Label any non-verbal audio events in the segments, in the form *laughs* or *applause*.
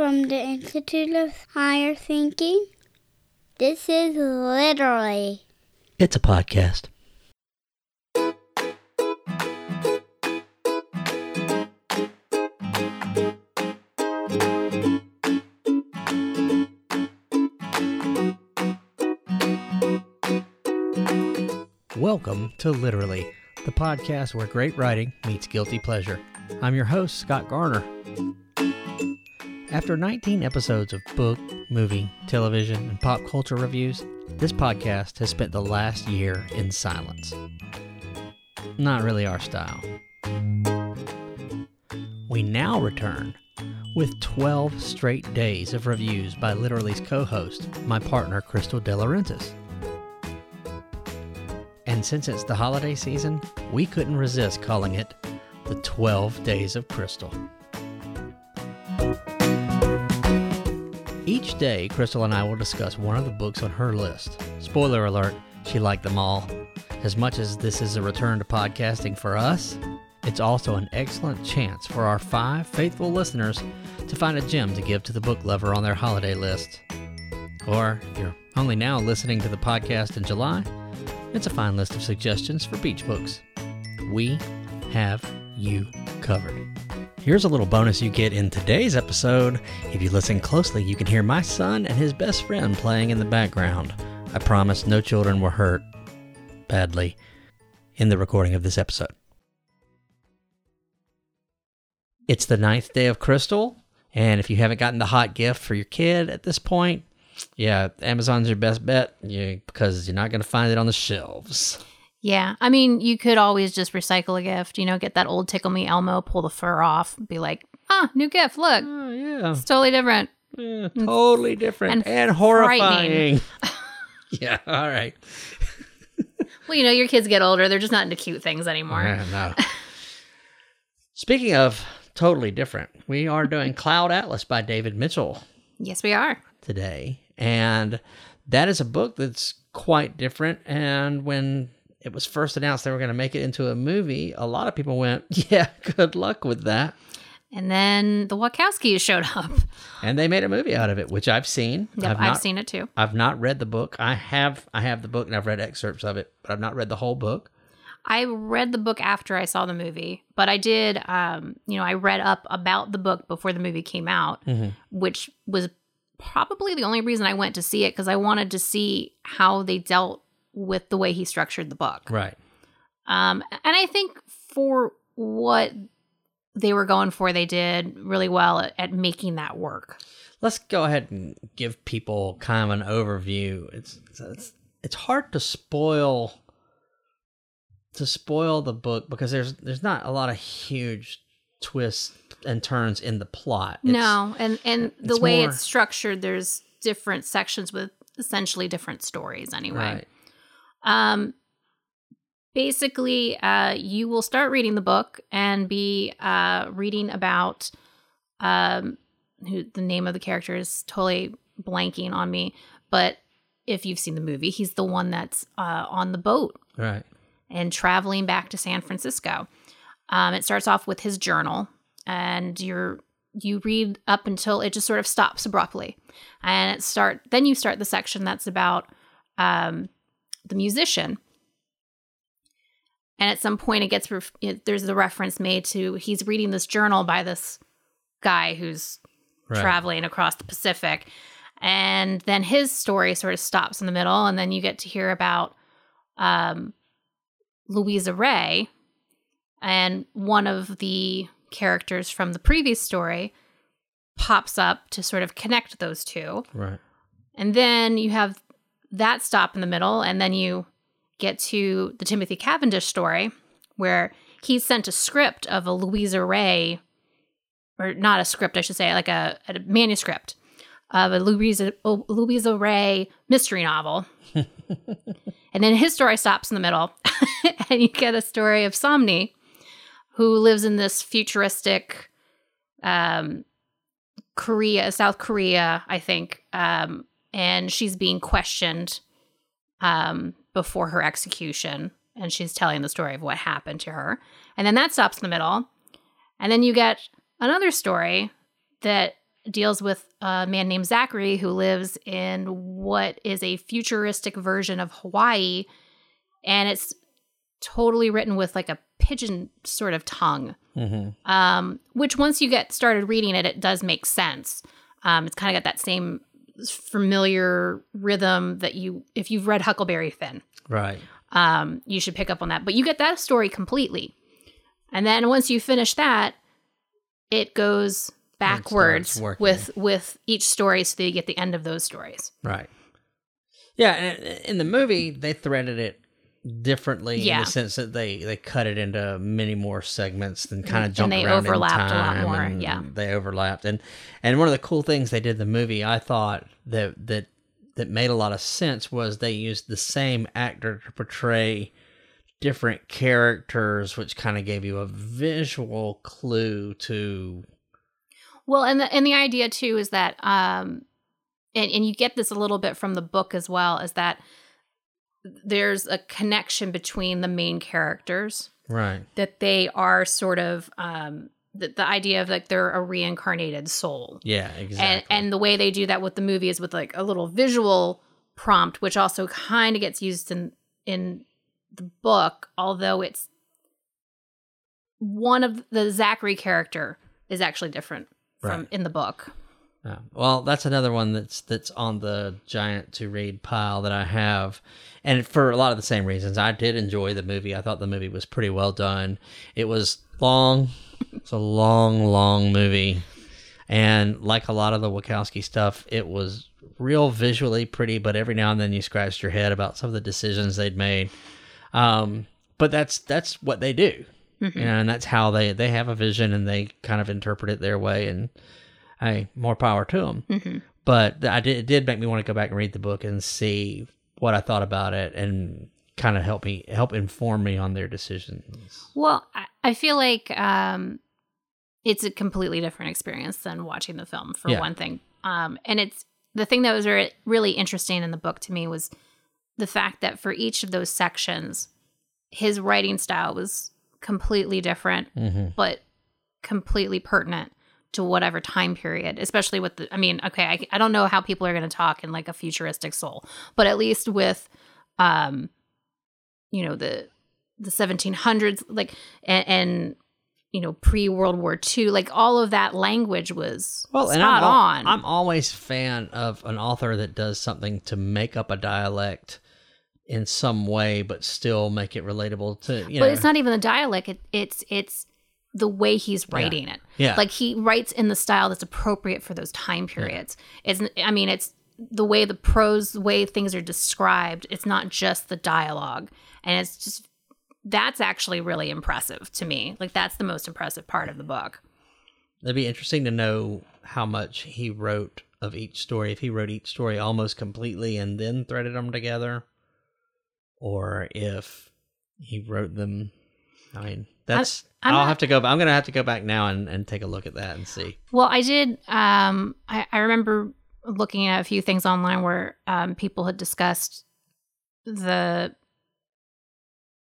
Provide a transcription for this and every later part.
from the Institute of Higher Thinking. This is literally. It's a podcast. Welcome to Literally, the podcast where great writing meets guilty pleasure. I'm your host, Scott Garner. After 19 episodes of book, movie, television, and pop culture reviews, this podcast has spent the last year in silence. Not really our style. We now return with 12 straight days of reviews by Literally's co host, my partner, Crystal De Laurentiis. And since it's the holiday season, we couldn't resist calling it the 12 Days of Crystal. Day, Crystal and I will discuss one of the books on her list. Spoiler alert, she liked them all. As much as this is a return to podcasting for us, it's also an excellent chance for our five faithful listeners to find a gem to give to the book lover on their holiday list. Or, if you're only now listening to the podcast in July, it's a fine list of suggestions for beach books. We have you covered. Here's a little bonus you get in today's episode. If you listen closely, you can hear my son and his best friend playing in the background. I promise no children were hurt badly in the recording of this episode. It's the ninth day of Crystal, and if you haven't gotten the hot gift for your kid at this point, yeah, Amazon's your best bet because you're not going to find it on the shelves. Yeah. I mean, you could always just recycle a gift, you know, get that old Tickle Me Elmo, pull the fur off, be like, ah, new gift. Look, Oh, yeah. it's totally different. Yeah, totally different and, and horrifying. *laughs* yeah, all right. *laughs* Well, you know, your kids get older. They're just not into cute things anymore. Yeah, no. *laughs* Speaking of totally different, we are doing Cloud Atlas by David Mitchell Yes, we are. today. And that is a book that's quite different. And when it was first announced they were going to make it into a movie, a lot of people went, *laughs* yeah, good luck with that. And then the Wachowskis showed up. And they made a movie out of it, which I've seen. Yep, I've, not- seen it too. I've not read the book. I have I have the book and I've read excerpts of it, but I've not read the whole book. I read the book after I saw the movie, but I did, um, you know, I read up about the book before the movie came out, Mhm. which was probably the only reason I went to see it because I wanted to see how they dealt with the way he structured the book. Right. Um, and I think for what they were going for, they did really well at, at making that work. Let's go ahead and give people kind of an overview. It's it's it's hard to spoil to spoil the book because there's there's not a lot of huge twists and turns in the plot. It's- no, and and the way more- it's structured, there's different sections with essentially different stories. Anyway, Right. Um, basically, uh, you will start reading the book and be uh, reading about um, who the name of the character is totally blanking on me. But if you've seen the movie, he's the one that's uh, on the boat Right. and traveling back to San Francisco. Um, it starts off with his journal, and you're you read up until it just sort of stops abruptly, and it start then you start the section that's about um, the musician. And at some point, it gets ref- it, there's the reference made to he's reading this journal by this guy who's Right. traveling across the Pacific. And then his story sort of stops in the middle, and then you get to hear about um, Luisa Rey, and one of the characters from the previous story pops up to sort of connect those two. Right. And then you have that stop in the middle, and then you get to the Timothy Cavendish story, where he sent a script of a Luisa Rey, or not a script, I should say, like a, a manuscript of a Luisa Luisa Rey mystery novel. *laughs* and then his story stops in the middle, *laughs* and you get a story of Somni, who lives in this futuristic um, Korea, South Korea, I think, um, and she's being questioned um, before her execution, and she's telling the story of what happened to her, and then that stops in the middle, and then you get another story that deals with a man named Zachary who lives in what is a futuristic version of Hawaii. And it's totally written with like a pidgin sort of tongue, Mm-hmm. um, which once you get started reading it, it does make sense. Um, it's kind of got that same familiar rhythm that you, if you've read Huckleberry Finn, Right. um, you should pick up on that. But you get that story completely. And then once you finish that, it goes backwards with with each story so that you get the end of those stories. Right. Yeah, and in the movie they threaded it differently in the sense that they they cut it into many more segments than kind of And jumped they around in overlapped a lot more, yeah. they overlapped and and one of the cool things they did in the movie I thought that that that made a lot of sense was they used the same actor to portray different characters which kind of gave you a visual clue to Well, and the and the idea too is that um and, and you get this a little bit from the book as well, is that there's a connection between the main characters. right That they are sort of um the, the idea of like they're a reincarnated soul. yeah exactly and and the way they do that with the movie is with like a little visual prompt which also kind of gets used in in the book although it's one of the zachary character is actually different from Right. in the book Yeah. Well, that's another one that's that's on the giant to read pile that I have, and for a lot of the same reasons. I did enjoy the movie. I thought the movie was pretty well done. It was long. It's a long, long movie, and like a lot of the Wachowski stuff, it was real visually pretty. But every now and then you scratched your head about some of the decisions they'd made. Um, but that's that's what they do, Mhm. you know, and that's how they they have a vision and they kind of interpret it their way and hey, more power to them. Mhm. But I did, it did make me want to go back and read the book and see what I thought about it and kind of help me help inform me on their decisions. well I, I feel like um it's a completely different experience than watching the film for Yeah. one thing um and it's the thing that was re- really interesting in the book to me was the fact that for each of those sections his writing style was completely different Mm-hmm. but completely pertinent to whatever time period especially with the i mean okay i, I don't know how people are going to talk in like a futuristic Seoul but at least with um you know the the 1700s like and, and you know pre world war ii like all of that language was Well, and I'm, al- on I'm always fan of an author that does something to make up a dialect in some way, but still make it relatable to you know but know. it's not even the dialect it, it's it's the way he's writing it. Yeah, like he writes in the style that's appropriate for those time periods. It's i mean it's the way the prose the way things are described it's not just the dialogue. And it's just that's actually really impressive to me. Like that's the most impressive part of the book. It'd be interesting to know how much he wrote of each story. If he wrote each story almost completely and then threaded them together, or if he wrote them. I mean, that's. i I'm will have to go. I'm gonna have to go back now and, and take a look at that and see. well i did um i, I remember looking at a few things online where um people had discussed the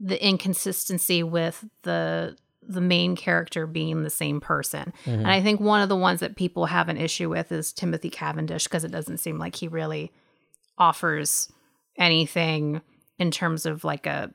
the inconsistency with the the main character being the same person Mhm. And I think one of the ones that people have an issue with is Timothy Cavendish because it doesn't seem like he really offers anything in terms of like a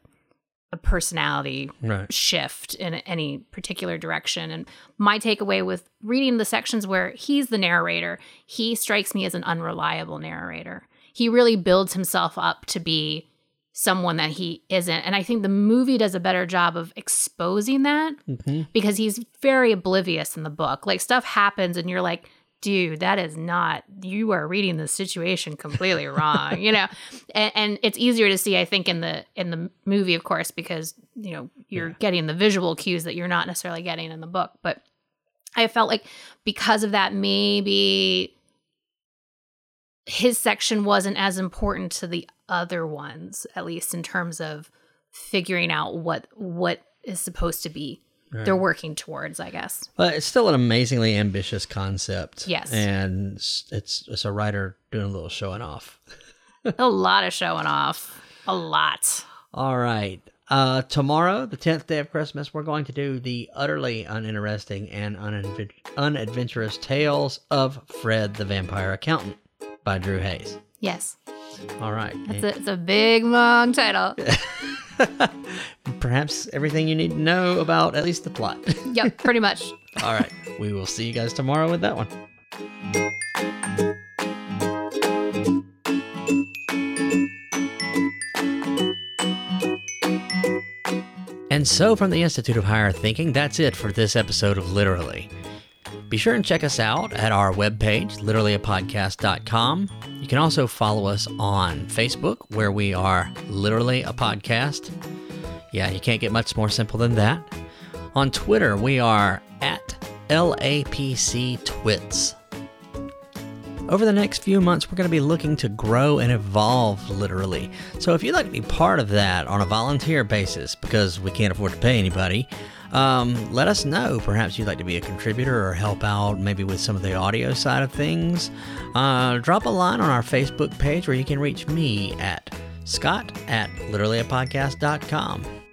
a personality Right. shift in any particular direction. And my takeaway with reading the sections where he's the narrator, he strikes me as an unreliable narrator. He really builds himself up to be someone that he isn't. And I think the movie does a better job of exposing that hmm because he's very oblivious in the book. Like stuff happens and you're like, dude, that is not you are reading the situation completely wrong, you know. *laughs* And, and it's easier to see, I think, in the in the movie, of course, because you know you're Yeah. getting the visual cues that you're not necessarily getting in the book. But I felt like because of that, maybe his section wasn't as important to the other ones, at least in terms of figuring out what what is supposed to be they're working towards, I guess. But it's still an amazingly ambitious concept. Yes. And it's it's, a writer doing a little showing off. *laughs* a lot of showing off. A lot. All right. Uh, tomorrow, the 10th day of Christmas, we're going to do the utterly uninteresting and unadvent- unadventurous tales of Fred the Vampire Accountant by Drew Hayes. Yes. All right. It's a, it's a big, long title. *laughs* *laughs* Perhaps everything you need to know about at least the plot. *laughs* yep, pretty much. All right. We will see you guys tomorrow with that one. And so, from the Institute of Higher Thinking, that's it for this episode of Literally. Be sure and check us out at our webpage, literallyapodcast.com. You can also follow us on Facebook, where we are literally a podcast. Yeah, you can't get much more simple than that. On Twitter, we are at LAPC Twits. Over the next few months, we're going to be looking to grow and evolve literally. So if you'd like to be part of that on a volunteer basis, because we can't afford to pay anybody, um, let us know. Perhaps you'd like to be a contributor or help out maybe with some of the audio side of things. Uh, drop a line on our Facebook page where you can reach me at scott at literallyapodcast.com.